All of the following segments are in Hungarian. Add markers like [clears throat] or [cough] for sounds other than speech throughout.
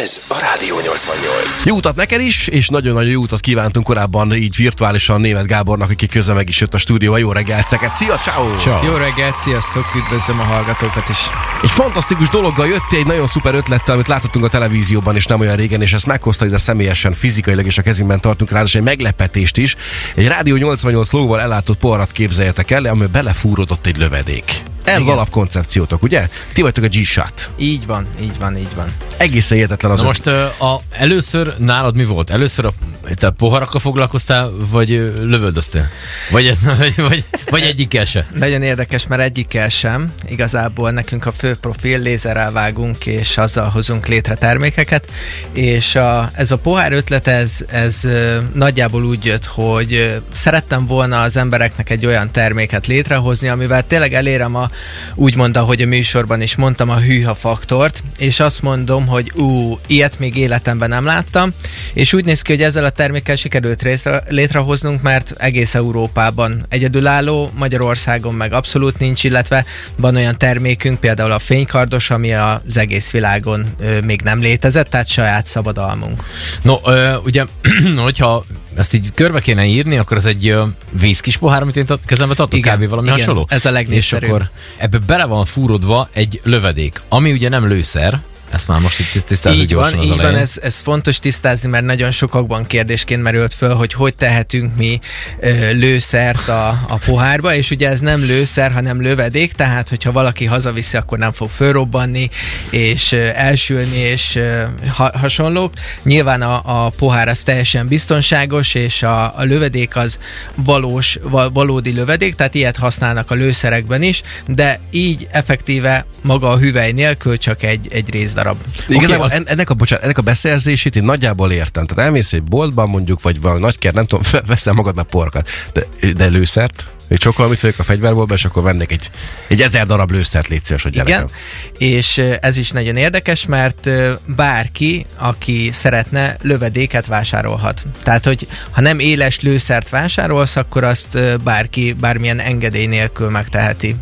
Ez a Rádió 88. Jó utat neked is, és nagyon-nagyon jó utat kívántunk korábban így virtuálisan német Gábornak, aki közben meg is jött a stúdióba. Jó reggelt, szeket. Szia, ciao. Ciao. Jó reggelt, sziasztok, üdvözlöm a hallgatókat is. Egy fantasztikus dologgal jött egy nagyon szuper ötlettel, amit láthattunk a televízióban is nem olyan régen, és ezt meghozta ide személyesen, fizikailag és a kezünkben tartunk rá, és egy meglepetést is. Egy Rádió 88 lóval ellátott poharat képzeljetek el, amiben belefúródott egy lövedék. Ez az Igen. alapkoncepciótok, ugye? Ti vagytok a G-Shot. Így van, így van, így van. Egészen hihetetlen az Na most a, először nálad mi volt? Először a, te poharakkal foglalkoztál, vagy lövöldöztél? Vagy, ez, [laughs] vagy, vagy, vagy egyikkel se? Nagyon érdekes, mert egyikkel sem. Igazából nekünk a fő profil, lézerrel vágunk, és azzal hozunk létre termékeket. És a, ez a pohár ötlet, ez, ez nagyjából úgy jött, hogy szerettem volna az embereknek egy olyan terméket létrehozni, amivel tényleg elérem a, úgymond, ahogy a műsorban is mondtam, a hűha faktort, és azt mondom, hogy ú, ilyet még életemben nem láttam, és úgy néz ki, hogy ezzel a termékkel sikerült részre, létrehoznunk, mert egész Európában egyedülálló, Magyarországon meg abszolút nincs, illetve van olyan termékünk, például a fénykardos, ami az egész világon ö, még nem létezett, tehát saját szabadalmunk. No, ö, ugye, [clears throat] hogyha ezt így körbe kéne írni, akkor ez egy vízkis pohár, amit én kezembe tartok, kb. valami igen, hasonló. ez a És legnépszerűbb. akkor ebbe bele van fúródva egy lövedék, ami ugye nem lőszer, ezt már most itt tisztázzuk Így gyorsan van, így van, ez, ez fontos tisztázni, mert nagyon sokakban kérdésként merült föl, hogy hogy tehetünk mi ö, lőszert a, a pohárba, és ugye ez nem lőszer, hanem lövedék, tehát hogyha valaki hazaviszi, akkor nem fog fölrobbanni, és ö, elsülni, és ö, ha, hasonlók. Nyilván a, a pohár az teljesen biztonságos, és a, a lövedék az valós, val, valódi lövedék, tehát ilyet használnak a lőszerekben is, de így effektíve maga a hüvely nélkül csak egy, egy Igazából azt- en- ennek, a, bocsánat, ennek a beszerzését én nagyjából értem. Tehát elmész egy boltban mondjuk, vagy valami nagykert, nem tudom, [laughs] veszel magadnak porkat. De, de lőszert? Még valamit vagyok a fegyverboltba, és akkor vennék egy, egy ezer darab lőszert, légy szíves, hogy Igen, gyerekem. és ö, ez is nagyon érdekes, mert ö, bárki, aki szeretne, lövedéket vásárolhat. Tehát, hogy ha nem éles lőszert vásárolsz, akkor azt ö, bárki bármilyen engedély nélkül megteheti.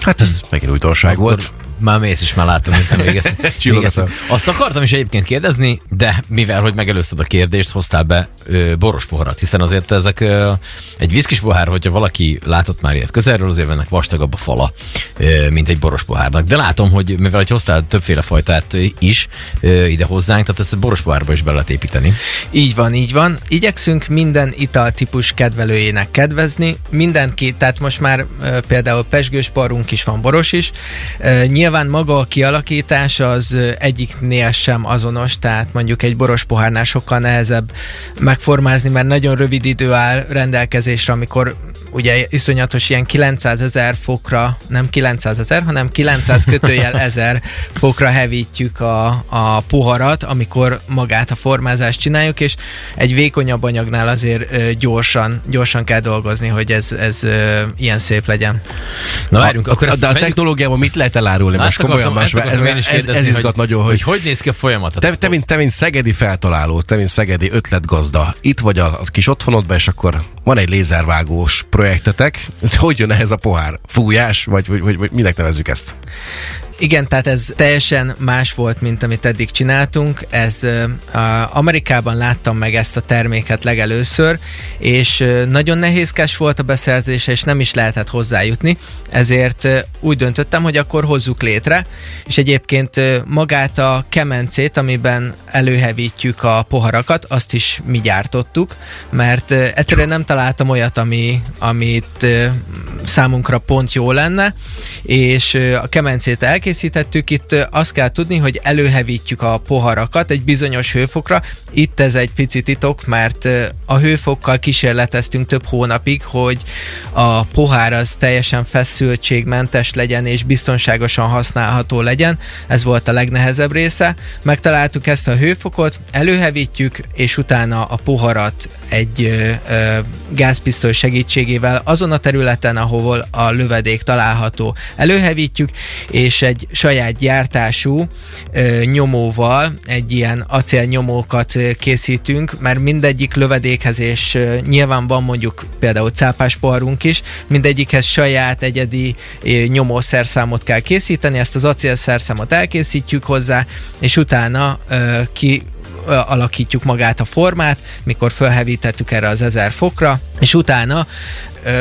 Hát ez megint újdonság volt. Már mész is, már láttam, mint szem. [laughs] Azt akartam is egyébként kérdezni, de mivel, hogy megelőzted a kérdést, hoztál be ö, boros poharat, hiszen azért ezek ö, egy viszkis pohár, hogyha valaki látott már ilyet közelről, azért ennek vastagabb a fala, ö, mint egy boros pohárnak. De látom, hogy mivel hogy hoztál többféle fajtát is ö, ide hozzánk, tehát ezt a boros pohárba is be lehet építeni. Így van, így van. Igyekszünk minden italtípus kedvelőjének kedvezni. Mindenki, tehát most már ö, például pesgős parunk is van, boros is. Ö, nyilván maga a kialakítás az egyiknél sem azonos, tehát mondjuk egy boros pohárnál sokkal nehezebb megformázni, mert nagyon rövid idő áll rendelkezésre, amikor ugye iszonyatos ilyen 900 ezer fokra, nem 900 ezer, hanem 900 kötőjel [laughs] ezer fokra hevítjük a, a poharat, amikor magát a formázást csináljuk, és egy vékonyabb anyagnál azért gyorsan, gyorsan kell dolgozni, hogy ez, ez ilyen szép legyen. Na várjunk, akkor ezt de a technológiában mit lehet elárulni? Most komolyan, akartam, most, ezt akartam ez, ez, kérdezni, ez izgat hogy, nagyon, hogy hogy hogy néz ki a folyamat. te, te, mint, te, mint szegedi feltaláló, te, mint szegedi ötletgazda, itt vagy a, a kis otthonodban, és akkor van egy lézervágós projektetek. [laughs] Hogy jön ehhez a pohár? Fújás? Vagy, vagy, vagy, vagy minek nevezzük ezt? Igen, tehát ez teljesen más volt, mint amit eddig csináltunk. Ez Amerikában láttam meg ezt a terméket legelőször, és nagyon nehézkes volt a beszerzése, és nem is lehetett hozzájutni, ezért úgy döntöttem, hogy akkor hozzuk létre, és egyébként magát a kemencét, amiben előhevítjük a poharakat, azt is mi gyártottuk, mert egyszerűen nem találtam olyat, ami, amit számunkra pont jó lenne, és a kemencét elkészítettük. Itt ö, azt kell tudni, hogy előhevítjük a poharakat egy bizonyos hőfokra. Itt ez egy pici titok, mert a hőfokkal kísérleteztünk több hónapig, hogy a pohár az teljesen feszültségmentes legyen és biztonságosan használható legyen. Ez volt a legnehezebb része. Megtaláltuk ezt a hőfokot, előhevítjük, és utána a poharat egy ö, ö, gázpisztoly segítségével azon a területen, ahol a lövedék található. Előhevítjük, és egy saját gyártású ö, nyomóval egy ilyen acélnyomókat készítünk, mert mindegyik lövedékhez, és ö, nyilván van mondjuk például cápás poharunk is, mindegyikhez saját egyedi ö, nyomószerszámot kell készíteni, ezt az acélszerszámot elkészítjük hozzá, és utána ö, ki alakítjuk magát a formát, mikor felhevítettük erre az 1000 fokra, és utána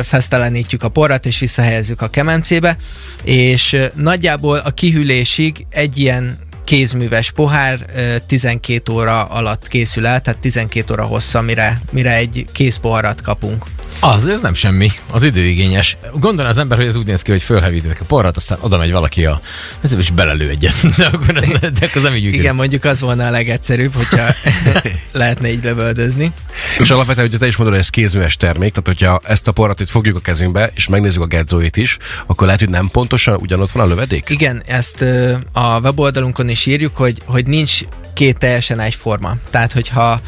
fesztelenítjük a porrat, és visszahelyezzük a kemencébe, és nagyjából a kihűlésig egy ilyen kézműves pohár ö, 12 óra alatt készül el, tehát 12 óra hossza, mire, mire egy kész poharat kapunk. Az, ez nem semmi, az időigényes. Gondolja az ember, hogy ez úgy néz ki, hogy fölhevítik a porrat, aztán oda megy valaki a... Ez is belelő egyet, [laughs] de akkor, ez, de akkor ez nem így. Igen, mondjuk az volna a legegyszerűbb, hogyha [laughs] lehetne így lövöldözni. És alapvetően, hogyha te is mondod, hogy ez kézműves termék, tehát hogyha ezt a porrat itt fogjuk a kezünkbe, és megnézzük a gedzóit is, akkor lehet, hogy nem pontosan ugyanott van a lövedék? Igen, ezt a weboldalunkon is írjuk, hogy, hogy nincs két teljesen egyforma. Tehát, hogyha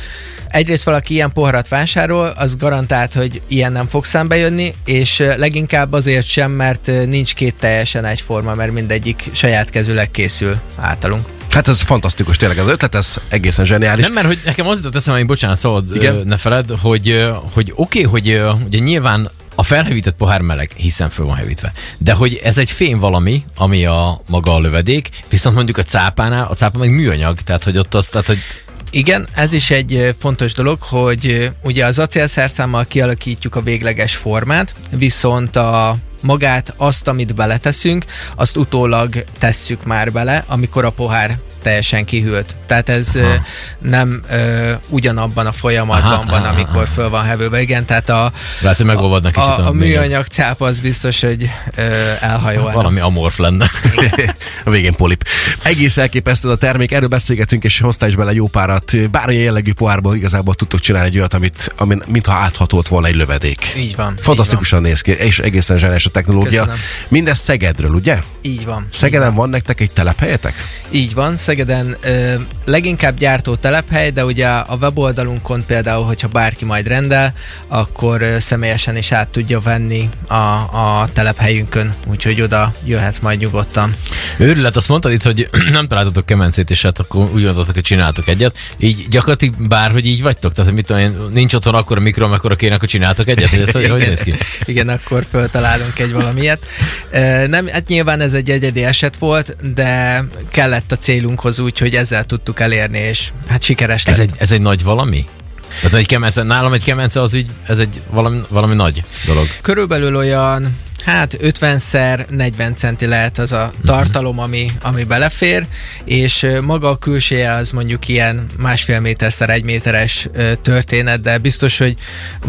egyrészt valaki ilyen poharat vásárol, az garantált, hogy ilyen nem fog szembe jönni, és leginkább azért sem, mert nincs két teljesen egyforma, mert mindegyik saját kezüleg készül általunk. Hát ez fantasztikus, tényleg az ötlet, ez egészen zseniális. Nem, mert hogy nekem az jutott eszembe, hogy bocsánat, szabad, Igen. ne feled, hogy, hogy oké, okay, hogy ugye nyilván a felhevített pohár meleg, hiszen föl van hevítve. De hogy ez egy fém valami, ami a maga a lövedék, viszont mondjuk a cápánál, a cápa meg műanyag, tehát hogy ott az, tehát hogy Igen, ez is egy fontos dolog, hogy ugye az acélszerszámmal kialakítjuk a végleges formát, viszont a magát, azt, amit beleteszünk, azt utólag tesszük már bele, amikor a pohár teljesen kihűlt. Tehát ez Aha. nem ö, ugyanabban a folyamatban Aha, van, amikor föl van hevőbe. Igen, tehát a, lehet, hogy megolvadnak kicsit. a, a még műanyag cápa az biztos, hogy ö, elhajolna. Valami amorf lenne. [laughs] a végén polip. Egész elképesztő a termék, erről beszélgetünk, és hoztál is bele jó párat. Bármilyen jellegű pohárból igazából tudtok csinálni egy olyat, amit, ami, mintha áthatolt volna egy lövedék. Így van. Fantasztikusan néz ki, és egészen zseniális a technológia. Köszönöm. Mindez Szegedről, ugye? Így van. Szegeden van nektek egy telephelyetek? Így van, Szegeden ö, leginkább gyártó telephely, de ugye a weboldalunkon például, hogyha bárki majd rendel, akkor ö, személyesen is át tudja venni a, a telephelyünkön, úgyhogy oda jöhet majd nyugodtan. Őrület, azt mondtad itt, hogy [clears throat] nem találtatok kemencét, és hát akkor úgy gondoltok, hogy csináltok egyet. Így gyakorlatilag bárhogy így vagytok? Tehát, mit tudom én, nincs otthon akkor a mikro, amikor kéne, akkor csináltok egyet? Hogy ez hogy, hogy néz ki? [laughs] Igen, akkor föltalálunk egy valamilyet. Nem, hát nyilván ez egy egyedi eset volt, de kellett a célunkhoz úgy, hogy ezzel tudtuk elérni, és hát sikeres lett. Ez egy, ez egy nagy valami? Tehát egy kemence, nálam egy kemence az így, ez egy valami, valami nagy dolog. Körülbelül olyan hát 50-szer 40 centi lehet az a tartalom, ami, ami belefér, és maga a külseje az mondjuk ilyen másfél méterszer egy méteres történet, de biztos, hogy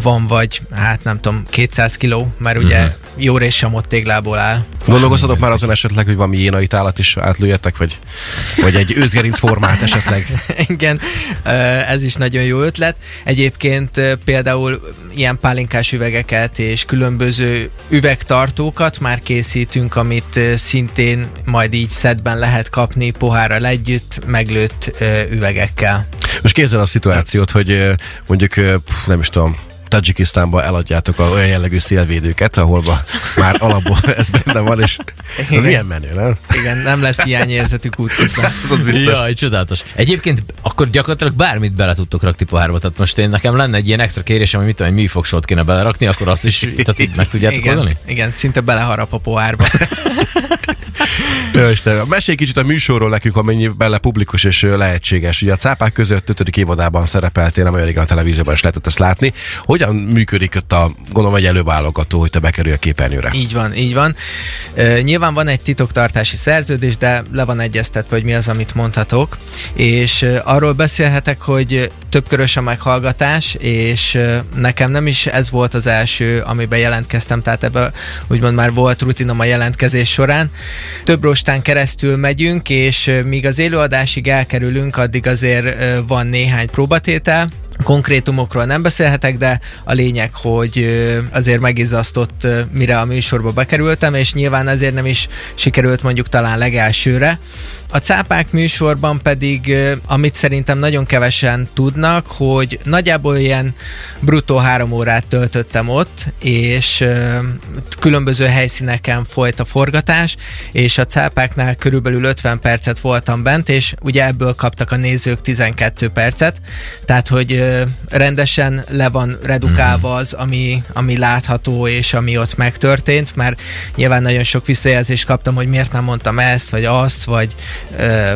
van vagy, hát nem tudom, 200 kiló, mert ugye Mhm. jó rész sem ott téglából áll. Gondolkoztatok már azon esetleg, hogy valami jénait állat is átlőjetek, vagy, vagy egy őzgerinc formát esetleg? [laughs] Igen, ez is nagyon jó ötlet. Egyébként például ilyen pálinkás üvegeket és különböző üvegtartókat már készítünk, amit szintén majd így szedben lehet kapni pohárral együtt, meglőtt üvegekkel. Most képzel a szituációt, hogy mondjuk, nem is tudom, Tajikisztánba eladjátok a olyan jellegű szélvédőket, ahol már alapból [laughs] ez benne van, és az Igen. milyen menő, nem? Igen, nem lesz hiányérzetük útközben. [laughs] Jaj, csodálatos. Egyébként akkor gyakorlatilag bármit bele tudtok rakni pohárba. Tehát most én nekem lenne egy ilyen extra kérésem, hogy mit tudom, egy műfogsort kéne belerakni, akkor azt is tehát így meg tudjátok Igen, oldani? igen, szinte beleharap a pohárba. [laughs] Jó, Isten, mesélj kicsit a műsorról nekünk, amennyi bele publikus és lehetséges. Ugye a cápák között 5. évadában szerepeltél, nem olyan régen a televízióban is lehetett ezt látni. Hogyan működik ott a, gondolom, egy előválogató, hogy te bekerülj a képernyőre? Így van, így van. Ö, nyilván van egy titoktartási szerződés, de le van egyeztetve, hogy mi az, amit mondhatok. És arról beszélhetek, hogy többkörös a meghallgatás, és nekem nem is ez volt az első, amiben jelentkeztem, tehát ebben úgymond már volt rutinom a jelentkezés során. Több rostán keresztül megyünk, és míg az élőadásig elkerülünk, addig azért van néhány próbatétel, Konkrétumokról nem beszélhetek, de a lényeg, hogy azért megizzasztott, mire a műsorba bekerültem, és nyilván ezért nem is sikerült mondjuk talán legelsőre, A cápák műsorban pedig, amit szerintem nagyon kevesen tudnak, hogy nagyjából ilyen bruttó három órát töltöttem ott, és különböző helyszíneken folyt a forgatás, és a cápáknál körülbelül 50 percet voltam bent, és ugye ebből kaptak a nézők 12 percet, tehát hogy rendesen le van redukálva az, ami, ami látható, és ami ott megtörtént, mert nyilván nagyon sok visszajelzést kaptam, hogy miért nem mondtam ezt, vagy azt, vagy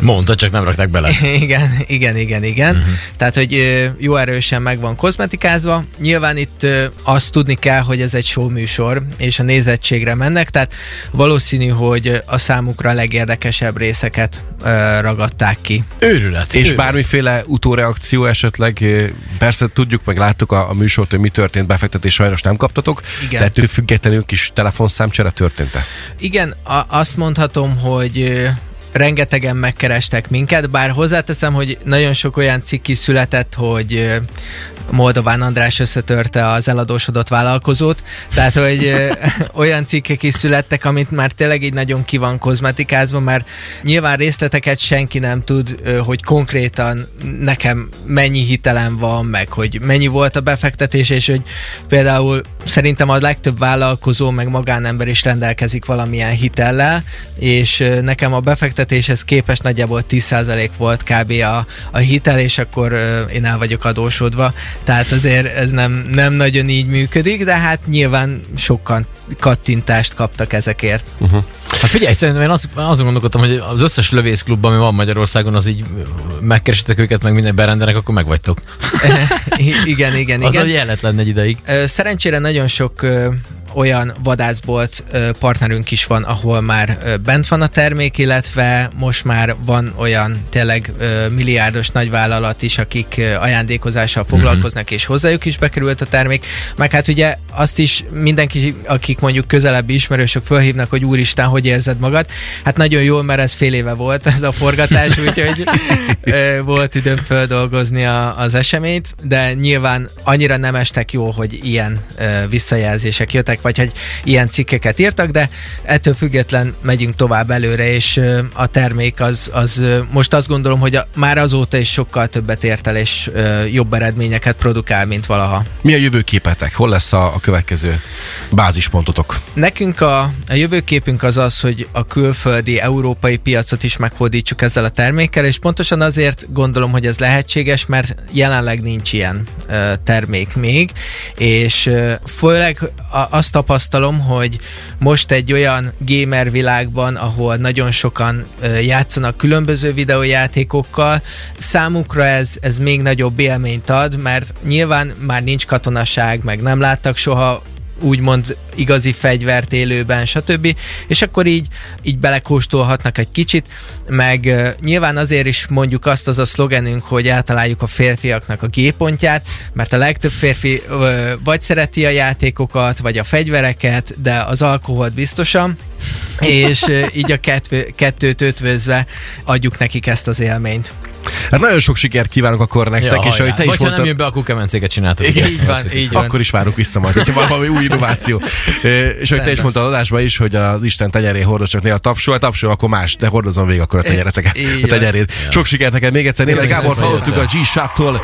Mondta, csak nem rakták bele. [laughs] igen, igen, igen, igen. Uh-huh. Tehát, hogy jó erősen meg van kozmetikázva. Nyilván itt azt tudni kell, hogy ez egy show műsor, és a nézettségre mennek, tehát valószínű, hogy a számukra a legérdekesebb részeket ragadták ki. Őrület. És őrület. bármiféle utóreakció esetleg, persze tudjuk, meg láttuk a, a műsort, hogy mi történt, befektetés sajnos nem kaptatok, Igen. de ettől függetlenül kis telefonszámcsere történt-e? Igen, a- azt mondhatom, hogy rengetegen megkerestek minket, bár hozzáteszem, hogy nagyon sok olyan cikk is született, hogy Moldován András összetörte az eladósodott vállalkozót, tehát hogy [laughs] olyan cikkek is születtek, amit már tényleg így nagyon ki van kozmetikázva, mert nyilván részleteket senki nem tud, hogy konkrétan nekem mennyi hitelem van, meg hogy mennyi volt a befektetés, és hogy például szerintem a legtöbb vállalkozó, meg magánember is rendelkezik valamilyen hitellel, és nekem a befektetéshez képest nagyjából 10% volt kb. a, a hitel, és akkor én el vagyok adósodva. Tehát azért ez nem, nem nagyon így működik, de hát nyilván sokan kattintást kaptak ezekért. Hát figyelj, szerintem én azt, azon gondolkodtam, hogy az összes lövészklub, ami van Magyarországon, az így megkeresitek őket, meg minden berendenek, akkor megvagytok. [laughs] I- igen, igen, Az igen. egy jelet lenne egy ideig. Szerencsére nagyon sok olyan vadászbolt partnerünk is van, ahol már bent van a termék, illetve most már van olyan tényleg milliárdos nagyvállalat is, akik ajándékozással foglalkoznak, és hozzájuk is bekerült a termék. Meg hát ugye azt is mindenki, akik mondjuk közelebbi ismerősök fölhívnak, hogy úristen, hogy érzed magad? Hát nagyon jól, mert ez fél éve volt ez a forgatás, [laughs] úgyhogy volt időm földolgozni a, az eseményt, de nyilván annyira nem estek jó, hogy ilyen ö, visszajelzések jöttek, vagy hogy ilyen cikkeket írtak, de ettől független megyünk tovább előre, és ö, a termék az, az ö, most azt gondolom, hogy a, már azóta is sokkal többet ért el, és ö, jobb eredményeket produkál, mint valaha. Mi a jövőképetek? Hol lesz a, a következő bázispontotok? Nekünk a, a jövőképünk az az, hogy a külföldi, európai piacot is meghódítsuk ezzel a termékkel, és pontosan azért gondolom, hogy ez lehetséges, mert jelenleg nincs ilyen ö, termék még, és ö, főleg a, azt tapasztalom, hogy most egy olyan gamer világban, ahol nagyon sokan ö, játszanak különböző videójátékokkal, számukra ez, ez még nagyobb élményt ad, mert nyilván már nincs katonaság, meg nem láttak soha úgymond igazi fegyvert élőben, stb. És akkor így, így belekóstolhatnak egy kicsit, meg uh, nyilván azért is mondjuk azt az a szlogenünk, hogy eltaláljuk a férfiaknak a G-pontját, mert a legtöbb férfi uh, vagy szereti a játékokat, vagy a fegyvereket, de az alkoholt biztosan, és uh, így a kettő, kettőt ötvözve adjuk nekik ezt az élményt. Hát nagyon sok sikert kívánok akkor nektek, és ahogy te is ha nem mondtad, jön be, akkor kemencéket csináltok. Igen, Így van, így van. akkor is várunk vissza majd, hogyha valami új innováció. [laughs] És ahogy te is mondtad adásban is, hogy az Isten tenyerén hordoz csak néha tapsol, tapsol, akkor más, de hordozom végig akkor a tenyereteket, a van. tenyerét. Sok sikert neked még egyszer. Német Gábor hallottuk a jöttél. G-Shot-tól.